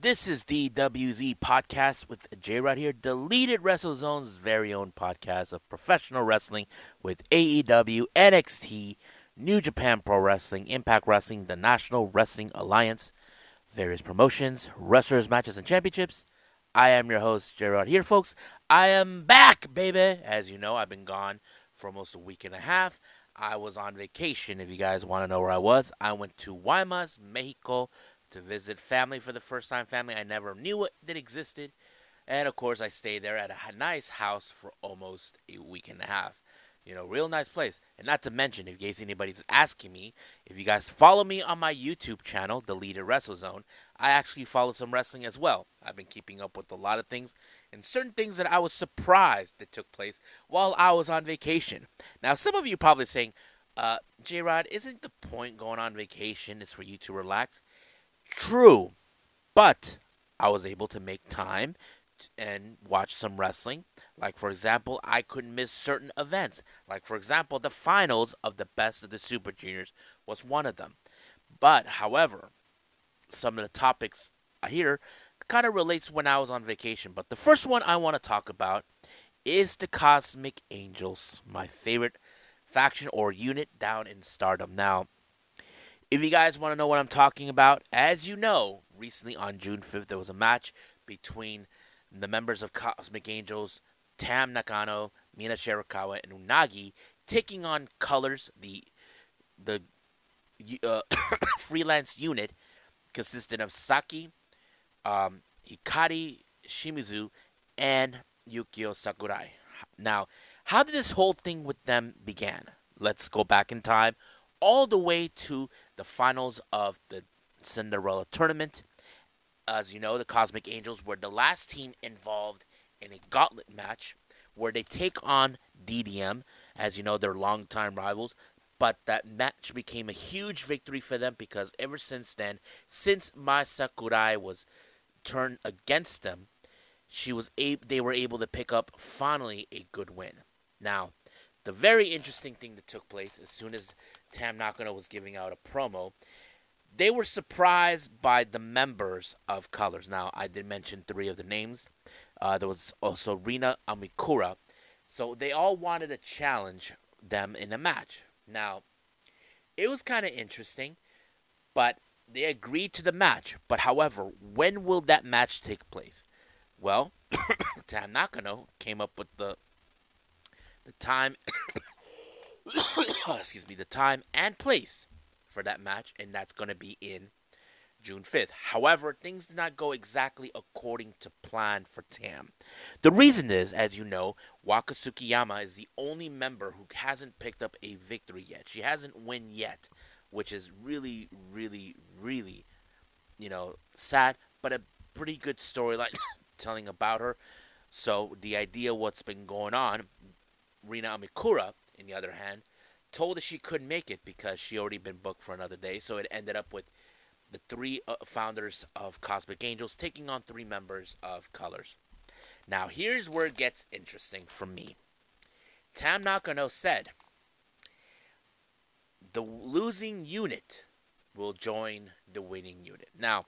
This is the WZ podcast with J Rod here, deleted WrestleZone's very own podcast of professional wrestling with AEW, NXT, New Japan Pro Wrestling, Impact Wrestling, the National Wrestling Alliance, various promotions, wrestlers, matches, and championships. I am your host, Rod here, folks. I am back, baby. As you know, I've been gone for almost a week and a half. I was on vacation. If you guys want to know where I was, I went to Guaymas, Mexico to visit family for the first time. Family I never knew that existed. And of course, I stayed there at a nice house for almost a week and a half. You know, real nice place. And not to mention, in case anybody's asking me, if you guys follow me on my YouTube channel, Deleted WrestleZone, I actually follow some wrestling as well. I've been keeping up with a lot of things and certain things that I was surprised that took place while I was on vacation. Now, some of you probably saying, uh, J Rod, isn't the point going on vacation is for you to relax? True, but I was able to make time and watch some wrestling. Like, for example, I couldn't miss certain events. Like, for example, the finals of the Best of the Super Juniors was one of them. But, however, some of the topics here kind of relates when I was on vacation. But the first one I want to talk about is the Cosmic Angels, my favorite faction or unit down in Stardom. Now, if you guys want to know what I'm talking about, as you know, recently on June 5th, there was a match between the members of Cosmic Angels, Tam Nakano, Mina Shirakawa, and Unagi, taking on Colors, the the uh, freelance unit consisted of Saki, um, Hikari Shimizu, and Yuko Sakurai. Now, how did this whole thing with them begin? Let's go back in time all the way to the finals of the Cinderella tournament. As you know, the Cosmic Angels were the last team involved in a gauntlet match where they take on DDM. As you know, they're longtime rivals. But that match became a huge victory for them because ever since then, since Mai Sakurai was turned against them, she was able, they were able to pick up finally a good win. Now, the very interesting thing that took place as soon as Tam Nakano was giving out a promo, they were surprised by the members of Colors. Now, I did mention three of the names. Uh, there was also Rina Amikura. So they all wanted to challenge them in a match. Now, it was kind of interesting, but they agreed to the match. But however, when will that match take place? Well, Tam Nakano came up with the the time excuse me, the time and place for that match, and that's going to be in June 5th. However, things did not go exactly according to plan for Tam. The reason is, as you know, Waka Tsukiyama is the only member who hasn't picked up a victory yet. She hasn't won yet, which is really, really, really, you know, sad, but a pretty good storyline telling about her. So the idea what's been going on Rina Amikura, on the other hand, told that she couldn't make it because she already been booked for another day. So it ended up with the three uh, founders of Cosmic Angels taking on three members of Colors. Now here's where it gets interesting for me. Tam Nakano said the losing unit will join the winning unit. Now,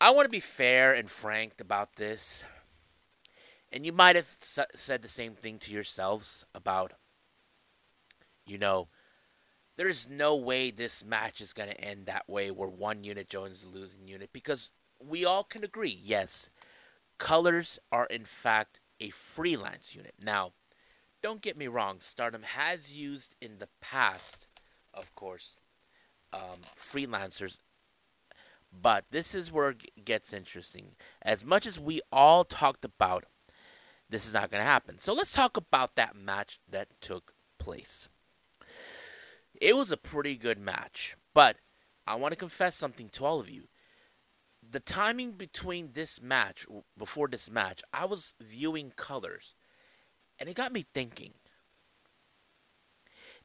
I want to be fair and frank about this. And you might have said the same thing to yourselves about, you know, there is no way this match is going to end that way where one unit joins the losing unit because we all can agree, yes, colors are in fact a freelance unit. Now, don't get me wrong, Stardom has used in the past, of course, um, freelancers but this is where it gets interesting. As much as we all talked about this is not going to happen. So let's talk about that match that took place. It was a pretty good match, but I want to confess something to all of you. The timing between this match, before this match, I was viewing colors, and it got me thinking.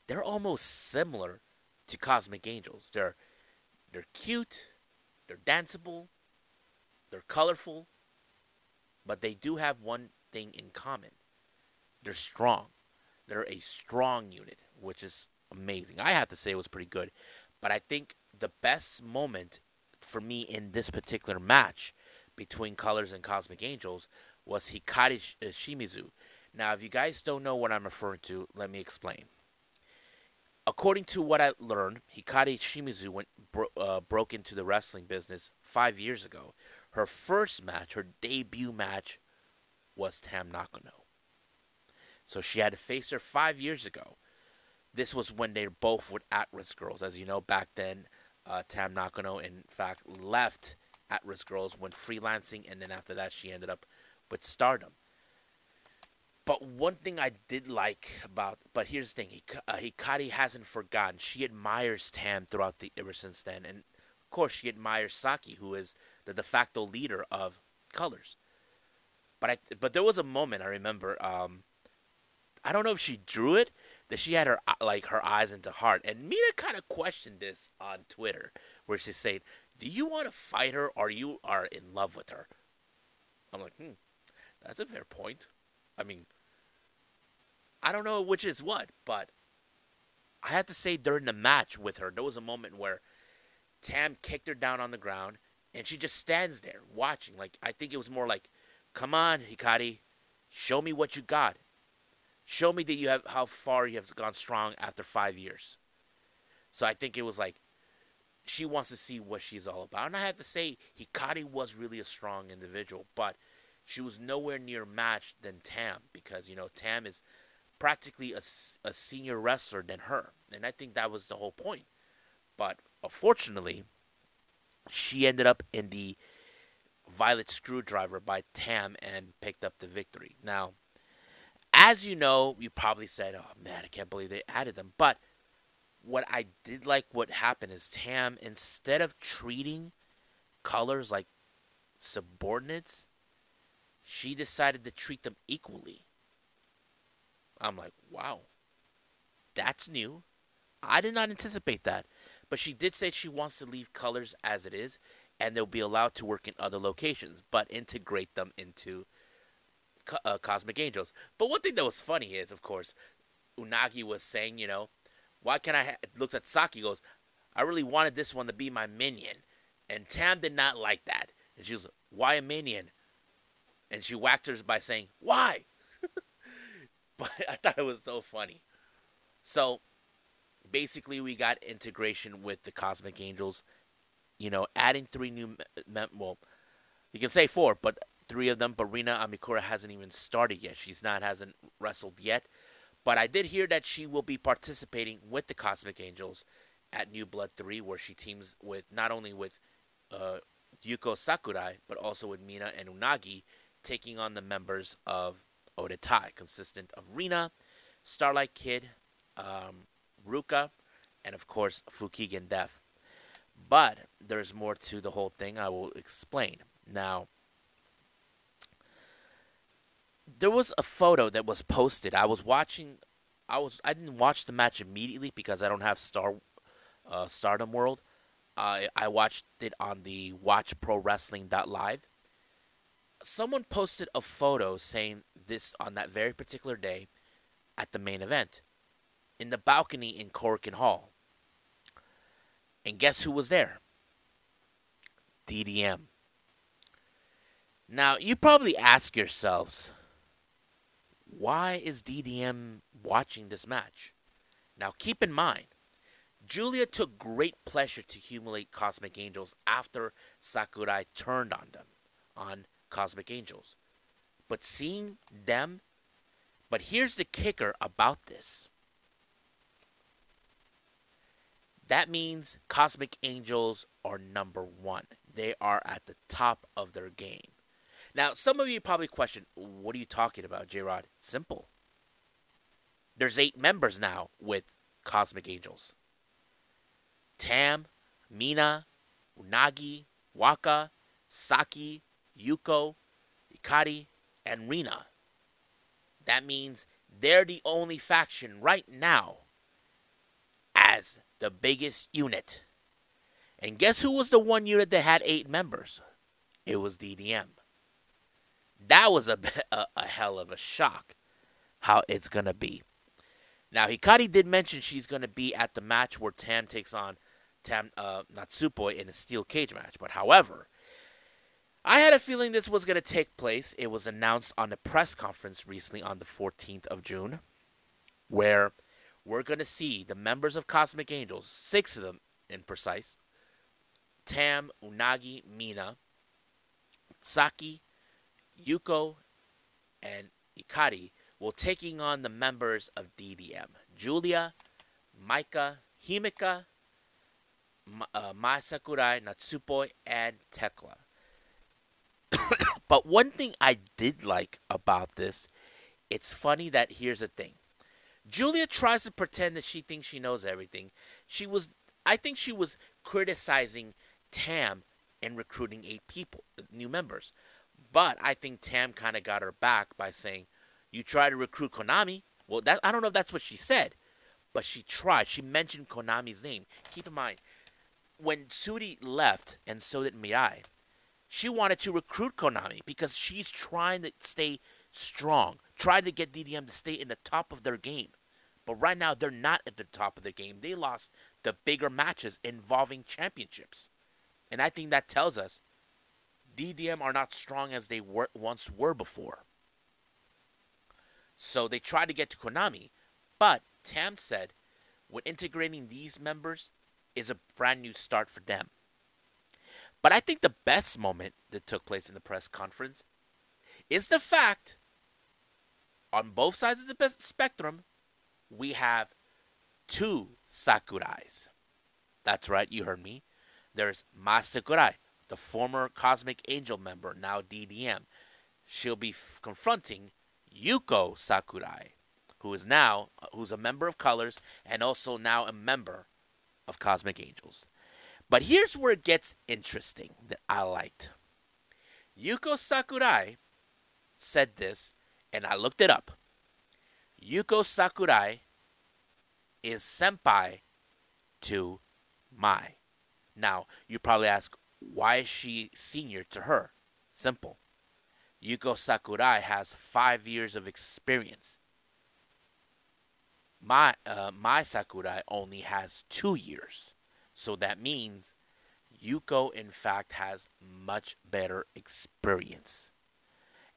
They're almost similar to Cosmic Angels. They're they're cute, they're danceable, they're colorful, but they do have one thing in common. They're strong. They're a strong unit, which is amazing. I have to say it was pretty good. But I think the best moment for me in this particular match between Colors and Cosmic Angels was Hikari uh, Shimizu. Now, if you guys don't know what I'm referring to, let me explain. According to what I learned, Hikari Shimizu went bro- uh, broke into the wrestling business five years ago. Her first match, her debut match, was Tam Nakano. So she had to face her five years ago. This was when they both were Actwres girls. As you know, back then, uh, Tam Nakano, in fact, left Actwres girls, went freelancing, and then after that, she ended up with Stardom. But one thing I did like about, but here's the thing, uh, Hikari hasn't forgotten. She admires Tam throughout the ever since then, and of course she admires Saki, who is the de facto leader of Colors. But I, but there was a moment I remember. Um, I don't know if she drew it, that she had her uh, like her eyes into heart, and Mina kind of questioned this on Twitter, where she said, "Do you want to fight her, or you are in love with her?" I'm like, hmm, that's a fair point. I mean, I don't know which is what, but I have to say during the match with her, there was a moment where Tam kicked her down on the ground and she just stands there watching. Like I think it was more like, "Come on, Hikari, show me what you got. Show me that you have how far you have gone strong after 5 years." So I think it was like she wants to see what she's all about. And I have to say Hikari was really a strong individual, but she was nowhere near matched than Tam because you know Tam is practically a, a senior wrestler than her, and I think that was the whole point. But unfortunately, she ended up in the Violet Screwdriver by Tam and picked up the victory. Now, as you know, you probably said, "Oh man, I can't believe they added them." But what I did like what happened is Tam instead of treating colors like subordinates, she decided to treat them equally. I'm like, wow, that's new. I did not anticipate that. But she did say she wants to leave colors as it is, and they'll be allowed to work in other locations, but integrate them into uh, Cosmic Angels. But one thing that was funny is, of course, Unagi was saying, you know, why can't I? Ha-? Looks at Saki, goes, I really wanted this one to be my minion, and Tam did not like that, and she was, why a minion? And she whacked her by saying, why? but I thought it was so funny. So basically, we got integration with the Cosmic Angels. You know, adding three new mem- well, you can say four, but three of them. But Amikura hasn't even started yet. She's not hasn't wrestled yet. But I did hear that she will be participating with the Cosmic Angels at New Blood 3, where she teams with not only with uh, Yuko Sakurai, but also with Mina and Unagi, taking on the members of Oedo Tai, consistent of Rina, Starlight Kid, um, Ruaka, and of course Fukigen Death. But there's more to the whole thing. I will explain now. There was a photo that was posted. I was watching. I was. I didn't watch the match immediately because I don't have Star, uh, Stardom World. Uh, I watched it on the Watch Pro Wrestling Live. Someone posted a photo saying this on that very particular day at the main event in the balcony in Korakuen Hall. And guess who was there? DDM. Now, you probably ask yourselves, why is DDM watching this match? Now, keep in mind, Giulia took great pleasure to humiliate Cosmic Angels after Sakurai turned on them, on Cosmic Angels. But seeing them, but here's the kicker about this. That means Cosmic Angels are number one. They are at the top of their game. Now, some of you probably question, what are you talking about, J Rod? Simple. There's eight members now with Cosmic Angels. Tam, Mina, Unagi, Waka, Saki, Yuko, Hikari, and Rina. That means they're the only faction right now as the biggest unit. And guess who was the one unit that had eight members? It was DDM. That was a, a, a hell of a shock how it's going to be. Now, Hikari did mention she's going to be at the match where Tam takes on Tam uh, Natsupoi in a steel cage match. But however, I had a feeling this was going to take place. It was announced on a press conference recently on the 14th of June, where we're going to see the members of Cosmic Angels, six of them in precise Tam, Unagi, Mina, Saki, Yuko, and Ikari will taking on the members of DDM Giulia, Maika, Himeka, uh, Mai Sakurai, Natsupoi, and Tekla. but one thing I did like about this, it's funny that here's the thing. Giulia tries to pretend that she thinks she knows everything. She was I think she was criticizing Tam and recruiting eight people, uh, new members. But I think Tam kind of got her back by saying, "You try to recruit Konami." Well, that I don't know if that's what she said, but she tried. She mentioned Konami's name. Keep in mind, when Syuri left, and so did Mirai, she wanted to recruit Konami because she's trying to stay strong, trying to get DDM to stay in the top of their game. But right now, they're not at the top of the game. They lost the bigger matches involving championships. And I think that tells us DDM are not strong as they were, once were before. So they tried to get to Konami. But Tam said, when integrating these members is a brand new start for them. But I think the best moment that took place in the press conference is the fact on both sides of the spectrum, we have two Sakurais. That's right, you heard me. There's Mai Sakurai, the former Cosmic Angel member, now DDM. She'll be f- confronting Yuko Sakurai, who is now uh, who's a member of Colors and also now a member of Cosmic Angels. But here's where it gets interesting that I liked. Yuko Sakurai said this, and I looked it up. Yuko Sakurai is senpai to Mai. Now, you probably ask, why is she senior to her? Simple. Yuko Sakurai has five years of experience. My uh, Mai Sakurai only has two years. So that means Yuko, in fact, has much better experience.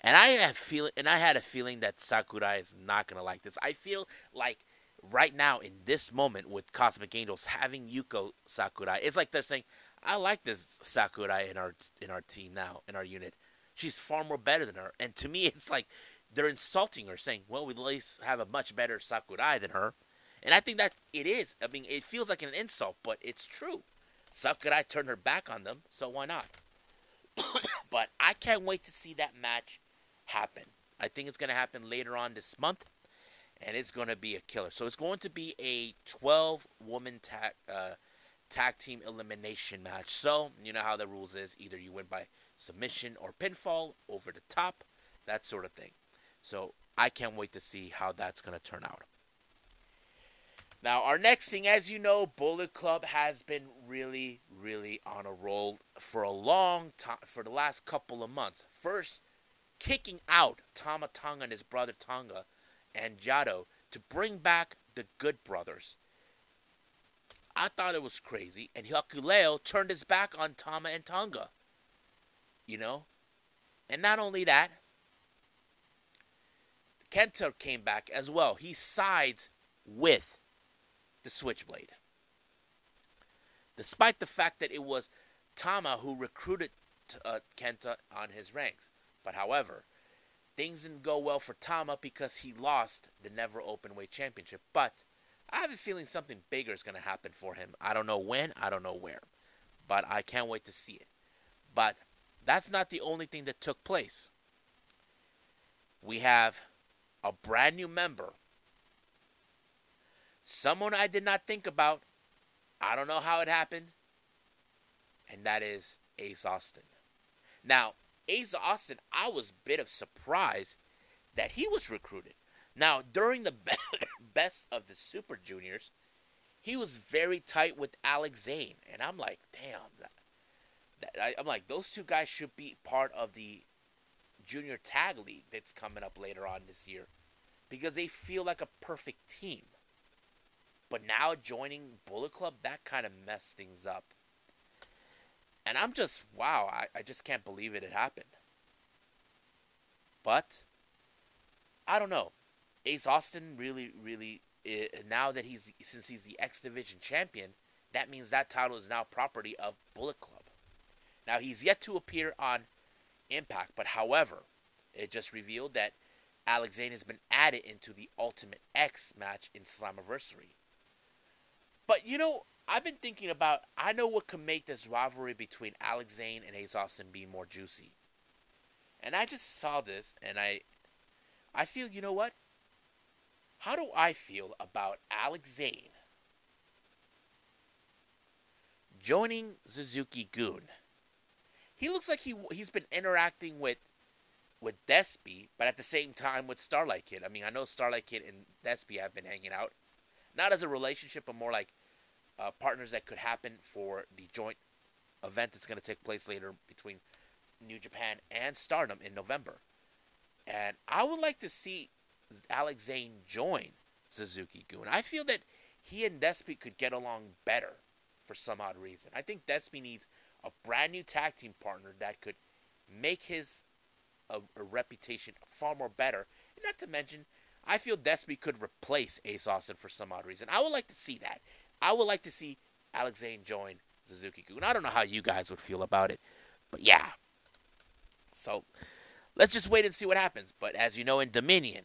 And I have feel and I had a feeling that Sakurai is not gonna like this. I feel like right now in this moment with Cosmic Angels having Yuko Sakurai, it's like they're saying, I like this Sakurai in our in our team now, in our unit. She's far more better than her. And to me it's like they're insulting her, saying, Well, we at least have a much better Sakurai than her. And I think that it is. I mean, it feels like an insult, but it's true. Sakurai turned her back on them, so why not? but I can't wait to see that match happen. I think it's going to happen later on this month, and it's going to be a killer. So it's going to be a 12 woman tag, uh, tag team elimination match. So, you know how the rules is either you win by submission or pinfall, over the top, that sort of thing. So I can't wait to see how that's going to turn out. Now, our next thing, as you know, Bullet Club has been really, really on a roll for a long time, for the last couple of months. First, kicking out Tama Tonga and his brother Tonga and Jado to bring back the Good Brothers. I thought it was crazy, and Hikuleo turned his back on Tama and Tonga. You know? And not only that, Kenta came back as well. He sides with the Switchblade. Despite the fact that it was Tama who recruited uh, Kenta on his ranks. But however, things didn't go well for Tama because he lost the Never Open Weight Championship. But I have a feeling something bigger is going to happen for him. I don't know when, I don't know where. But I can't wait to see it. But that's not the only thing that took place. We have a brand new member someone I did not think about. I don't know how it happened. And that is Ace Austin. Now, Ace Austin, I was a bit of surprise that he was recruited. Now, during the best of the Super Juniors, he was very tight with Alex Zayne. And I'm like, damn. That, that, I, I'm like, those two guys should be part of the Junior Tag League that's coming up later on this year because they feel like a perfect team. But now joining Bullet Club, that kind of messed things up. And I'm just, wow, I, I just can't believe it had happened. But, I don't know. Ace Austin really, really, uh, now that he's, since he's the X Division champion, that means that title is now property of Bullet Club. Now, he's yet to appear on Impact, but however, it just revealed that Alex Zayne has been added into the Ultimate X match in Slammiversary. But you know, I've been thinking about I know what could make this rivalry between Alex Zayne and Ace Austin be more juicy. And I just saw this and I I feel you know what? How do I feel about Alex Zayne joining Suzuki-gun? He looks like he he's been interacting with with Despy, but at the same time with Starlight Kid. I mean, I know Starlight Kid and Despy have been hanging out, not as a relationship, but more like uh, partners that could happen for the joint event that's going to take place later between New Japan and Stardom in November. And I would like to see Alex Zayne join Suzuki-gun. I feel that he and Despy could get along better for some odd reason. I think Despy needs a brand new tag team partner that could make his a, a reputation far more better. Not to mention, I feel Despy could replace Ace Austin for some odd reason. I would like to see that. I would like to see Alex Zayne join Suzuki-gun. I don't know how you guys would feel about it, but yeah. So let's just wait and see what happens. But as you know, in Dominion,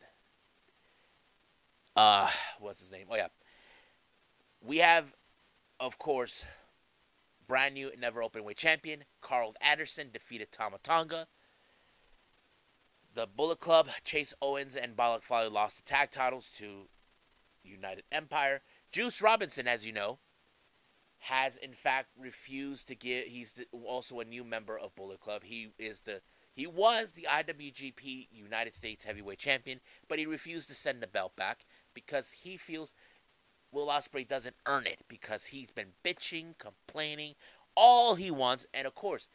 uh, what's his name? Oh yeah, we have, of course, brand new never open weight champion Karl Anderson defeated Tama Tonga. The Bullet Club, Chase Owens and Bad Luck Fale lost the tag titles to United Empire. Juice Robinson, as you know, has in fact refused to give. He's the, also a new member of Bullet Club. He is the he was the IWGP United States Heavyweight Champion, but he refused to send the belt back because he feels Will Ospreay doesn't earn it because he's been bitching, complaining, all he wants, and of course,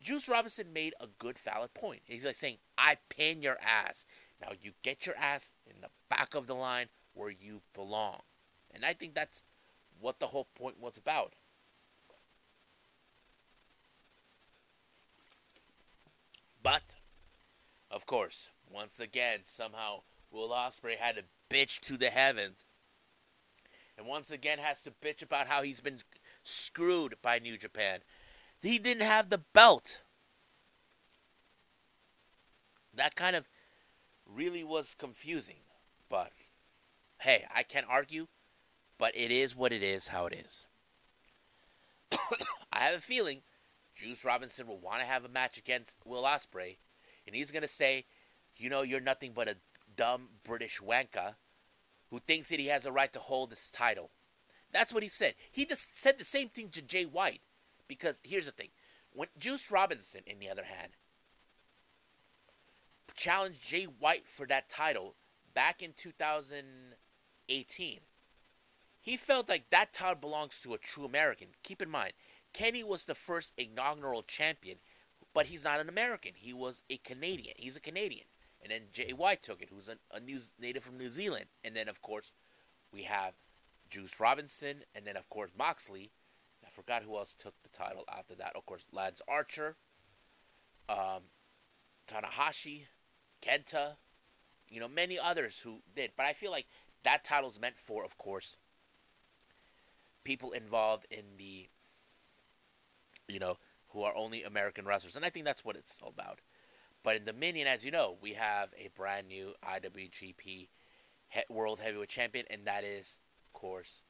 Juice Robinson made a good valid point. He's like saying, "I pin your ass. Now you get your ass in the back of the line where you belong." And I think that's what the whole point was about. But, of course, once again, somehow Will Ospreay had to bitch to the heavens, and once again has to bitch about how he's been screwed by New Japan. He didn't have the belt. That kind of really was confusing, but hey, I can't argue but it is what it is, how it is. I have a feeling Juice Robinson will want to have a match against Will Ospreay, and he's going to say, you know, you're nothing but a dumb British wanker who thinks that he has a right to hold this title. That's what he said. He just said the same thing to Jay White. Because here's the thing. When Juice Robinson, in the other hand, challenged Jay White for that title back in 2018, he felt like that title belongs to a true American. Keep in mind, Kenny was the first inaugural champion, but he's not an American. He was a Canadian. He's a Canadian. And then Jay White took it, who's a, a new, native from New Zealand. And then, of course, we have Juice Robinson, and then, of course, Moxley. I forgot who else took the title after that. Of course, Lance Archer, um, Tanahashi, Kenta, you know, many others who did. But I feel like that title's meant for, of course, people involved in the, you know, who are only American wrestlers. And I think that's what it's all about. But in Dominion, as you know, we have a brand new IWGP World Heavyweight Champion, and that is, of course,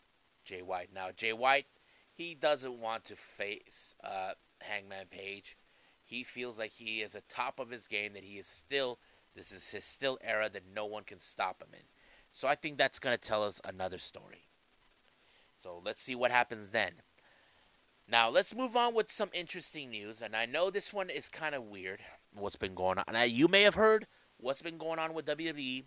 Jay White. Now, Jay White, he doesn't want to face uh, Hangman Page. He feels like he is at top of his game, that he is still, this is his still era that no one can stop him in. So I think that's going to tell us another story. So let's see what happens then. Now let's move on with some interesting news, and I know this one is kind of weird. What's been going on? You may have heard what's been going on with WWE.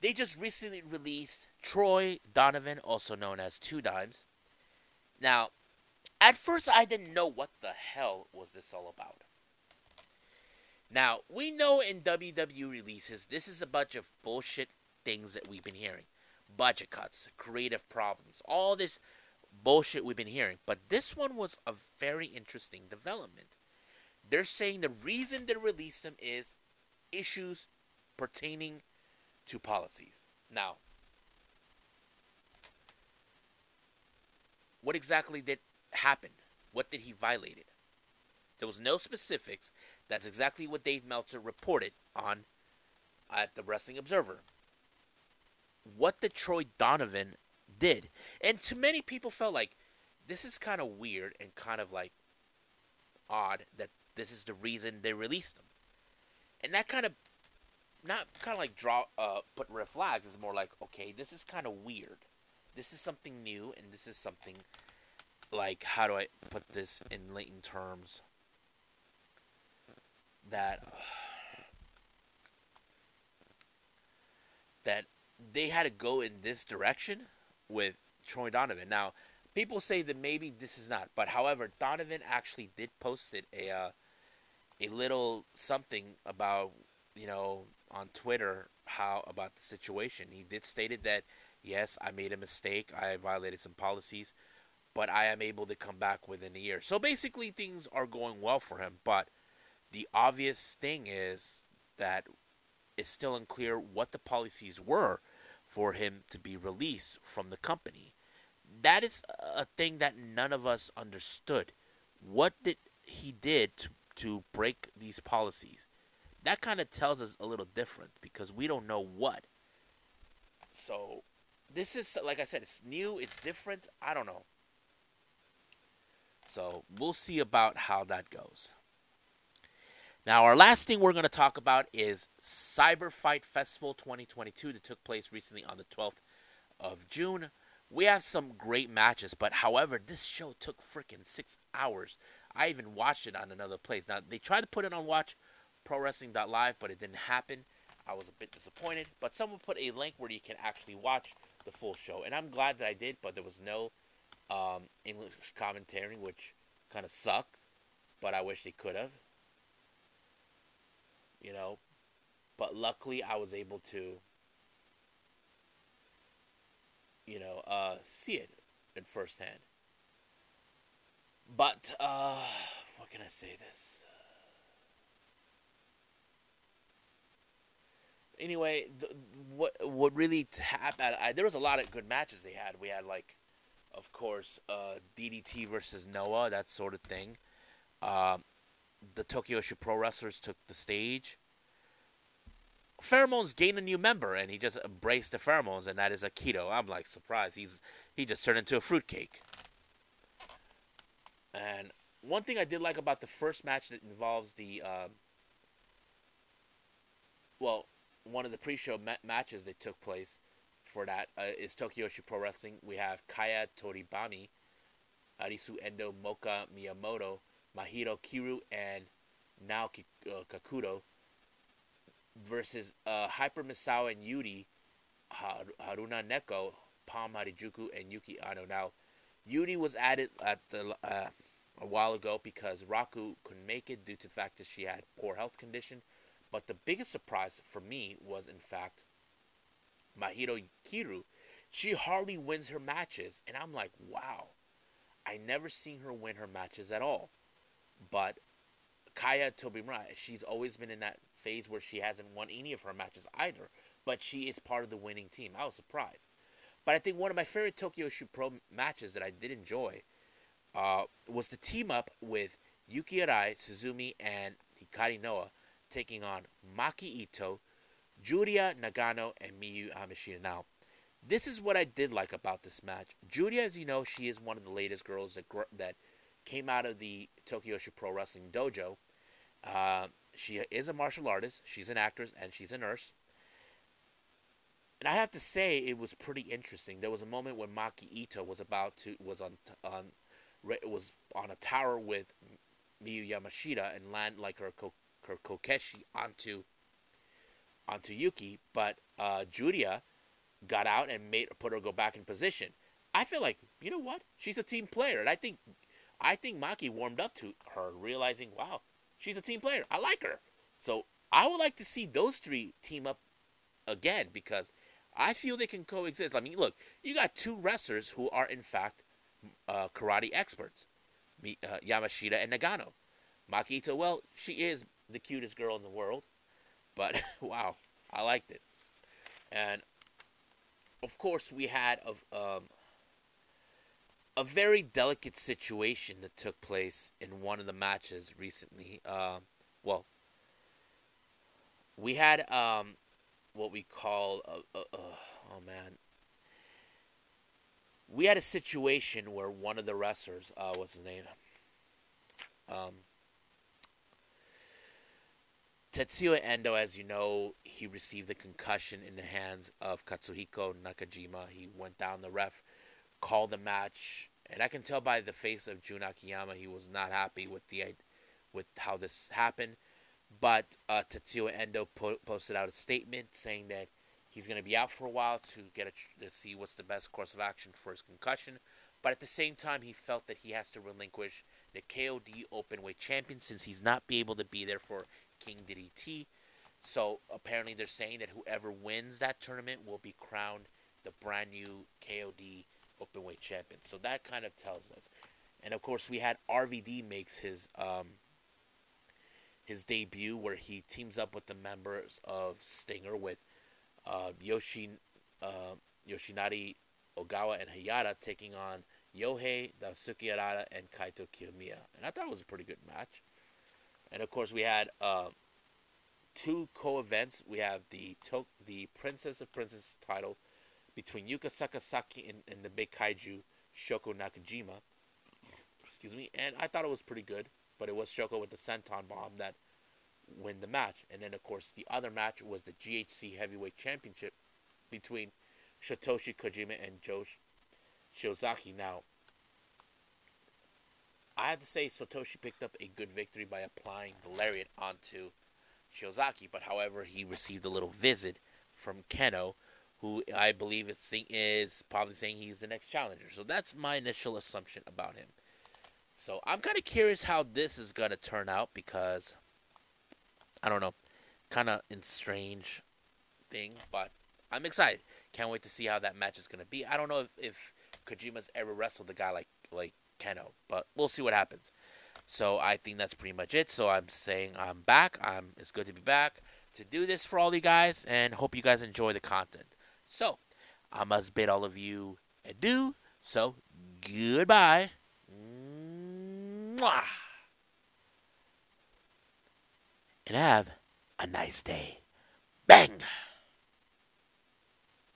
They just recently released Troy Donovan, also known as Two Dimes. Now, at first I didn't know what the hell was this all about. Now, we know in WWE releases, this is a bunch of bullshit things that we've been hearing budget cuts, creative problems, all this bullshit we've been hearing. But this one was a very interesting development. They're saying the reason they released him is issues pertaining to policies. Now, what exactly did happen? What did he violate? There was no specifics. That's exactly what Dave Meltzer reported on at the Wrestling Observer. What the Troy Donovan did, and to many people felt like this is kind of weird and kind of like odd that this is the reason they released him, and that kind of not kind of like draw uh put red flags. It's more like okay, this is kind of weird. This is something new, and this is something like how do I put this in latent terms that that they had to go in this direction with Troy Donovan. Now, people say that maybe this is not, but however, Donovan actually did posted a uh, a little something about you know on Twitter how about the situation. He did stated that yes, I made a mistake, I violated some policies, but I am able to come back within a year. So basically, things are going well for him. But the obvious thing is that it's still unclear what the policies were for him to be released from the company. That is a thing that none of us understood. What did he did to, to break these policies? That kind of tells us a little different because we don't know what. So this is like I said, it's new, it's different. I don't know. So we'll see about how that goes. Now, our last thing we're going to talk about is Cyber Fight Festival 2022 that took place recently on the 12th of June. We have some great matches, but however, this show took freaking six hours. I even watched it on another place. Now, they tried to put it on Watch Pro Wrestling Live, but it didn't happen. I was a bit disappointed, but someone put a link where you can actually watch the full show, and I'm glad that I did, but there was no um, English commentary, which kind of sucked, but I wish they could have you know. But luckily, I was able to, you know, uh, see it in firsthand. But uh, what can I say? This. Anyway, what what really happened? I, there was a lot of good matches they had. We had like, of course, uh, DDT versus Noah, that sort of thing. Um, the Tokyo Pro wrestlers took the stage. Pheromones gained a new member, and he just embraced the pheromones, and that is Akito. I'm like surprised. He's he just turned into a fruitcake. And one thing I did like about the first match that involves the, um, well, one of the pre-show ma- matches that took place for that uh, is Tokyo Pro Wrestling. We have Kaya Toribami, Arisu Endo, Moka Miyamoto, Mahiro Kiryu, and Nao uh, Kakudo versus uh, Hyper Misao and Yuri, Haruna Neko, Pom Harajuku, and Yuki Aino. Now, Yuri was added at the uh, a while ago because Raku couldn't make it due to the fact that she had poor health condition. But the biggest surprise for me was, in fact, Mahiro Kiryu. She hardly wins her matches, and I'm like, wow, I never seen her win her matches at all. But Kaya Tobimura, she's always been in that phase where she hasn't won any of her matches either, but she is part of the winning team. I was surprised. But I think one of my favorite Tokyo Joshi Pro matches that I did enjoy uh, was the team up with Yuki Arai, Suzumi, and Hikari Noa taking on Maki Itoh, Juria Nagano, and Miyu Yamashita. Now, this is what I did like about this match. Juria, as you know, she is one of the latest girls that that came out of the Tokyo Pro Wrestling Dojo. Uh, she is a martial artist, she's an actress, and she's a nurse. And I have to say, it was pretty interesting. There was a moment when Maki Itoh was about to was on on was on a tower with Miyu Yamashita and land like her, her kokeshi onto onto Yuki, but uh, Juria got out and made put her go back in position. I feel like you know what? She's a team player, and I think I think Maki warmed up to her, realizing, wow, She's a team player. I like her. So I would like to see those three team up again because I feel they can coexist. I mean, look, you got two wrestlers who are in fact uh, karate experts, uh, Yamashita and Nagano. Maki Itoh, well, she is the cutest girl in the world, but wow, I liked it. And of course, we had a, um, a very delicate situation that took place in one of the matches recently. Uh, well, we had um, what we call a, a, a, oh man, we had a situation where one of the wrestlers, uh, what's his name? Um, Tetsuya Endo, as you know, he received a concussion in the hands of Katsuhiko Nakajima. He went down. The ref called the match, and I can tell by the face of Jun Akiyama he was not happy with the with how this happened. But uh, Tetsuya Endo po- posted out a statement saying that he's going to be out for a while to get a, to see what's the best course of action for his concussion. But at the same time, he felt that he has to relinquish the KOD Openweight champion since he's not be able to be there for King DDT. So apparently they're saying that whoever wins that tournament will be crowned the brand new KOD Openweight champion. So that kind of tells us. And of course we had RVD makes his um, his debut where he teams up with the members of Stinger with uh, Yoshi uh, Yoshinari Ogawa and Hayata taking on Yohei, Daisuke Harada, and Kaito Kiyomiya. And I thought it was a pretty good match. And of course, we had uh, two co-events. We have the to- the Princess of Princess title between Yuka Sakazaki and, and the big kaiju Shoko Nakajima. Excuse me. And I thought it was pretty good, but it was Shoko with the senton bomb that win the match. And then, of course, the other match was the GHC Heavyweight Championship between Satoshi Kojima and Go Shiozaki. Now, I have to say Satoshi picked up a good victory by applying the lariat onto Shiozaki, but however, he received a little visit from Kenoh, who I believe is, is probably saying he's the next challenger. So that's my initial assumption about him. So I'm kind of curious how this is going to turn out because I don't know, kind of in strange thing, but I'm excited. Can't wait to see how that match is going to be. I don't know if, if Kojima's ever wrestled a guy like like Kenoh, but we'll see what happens. So I think that's pretty much it. So I'm saying I'm back. I'm it's good to be back to do this for all you guys, and hope you guys enjoy the content. So I must bid all of you adieu. So goodbye. Mwah. And have a nice day. Bang!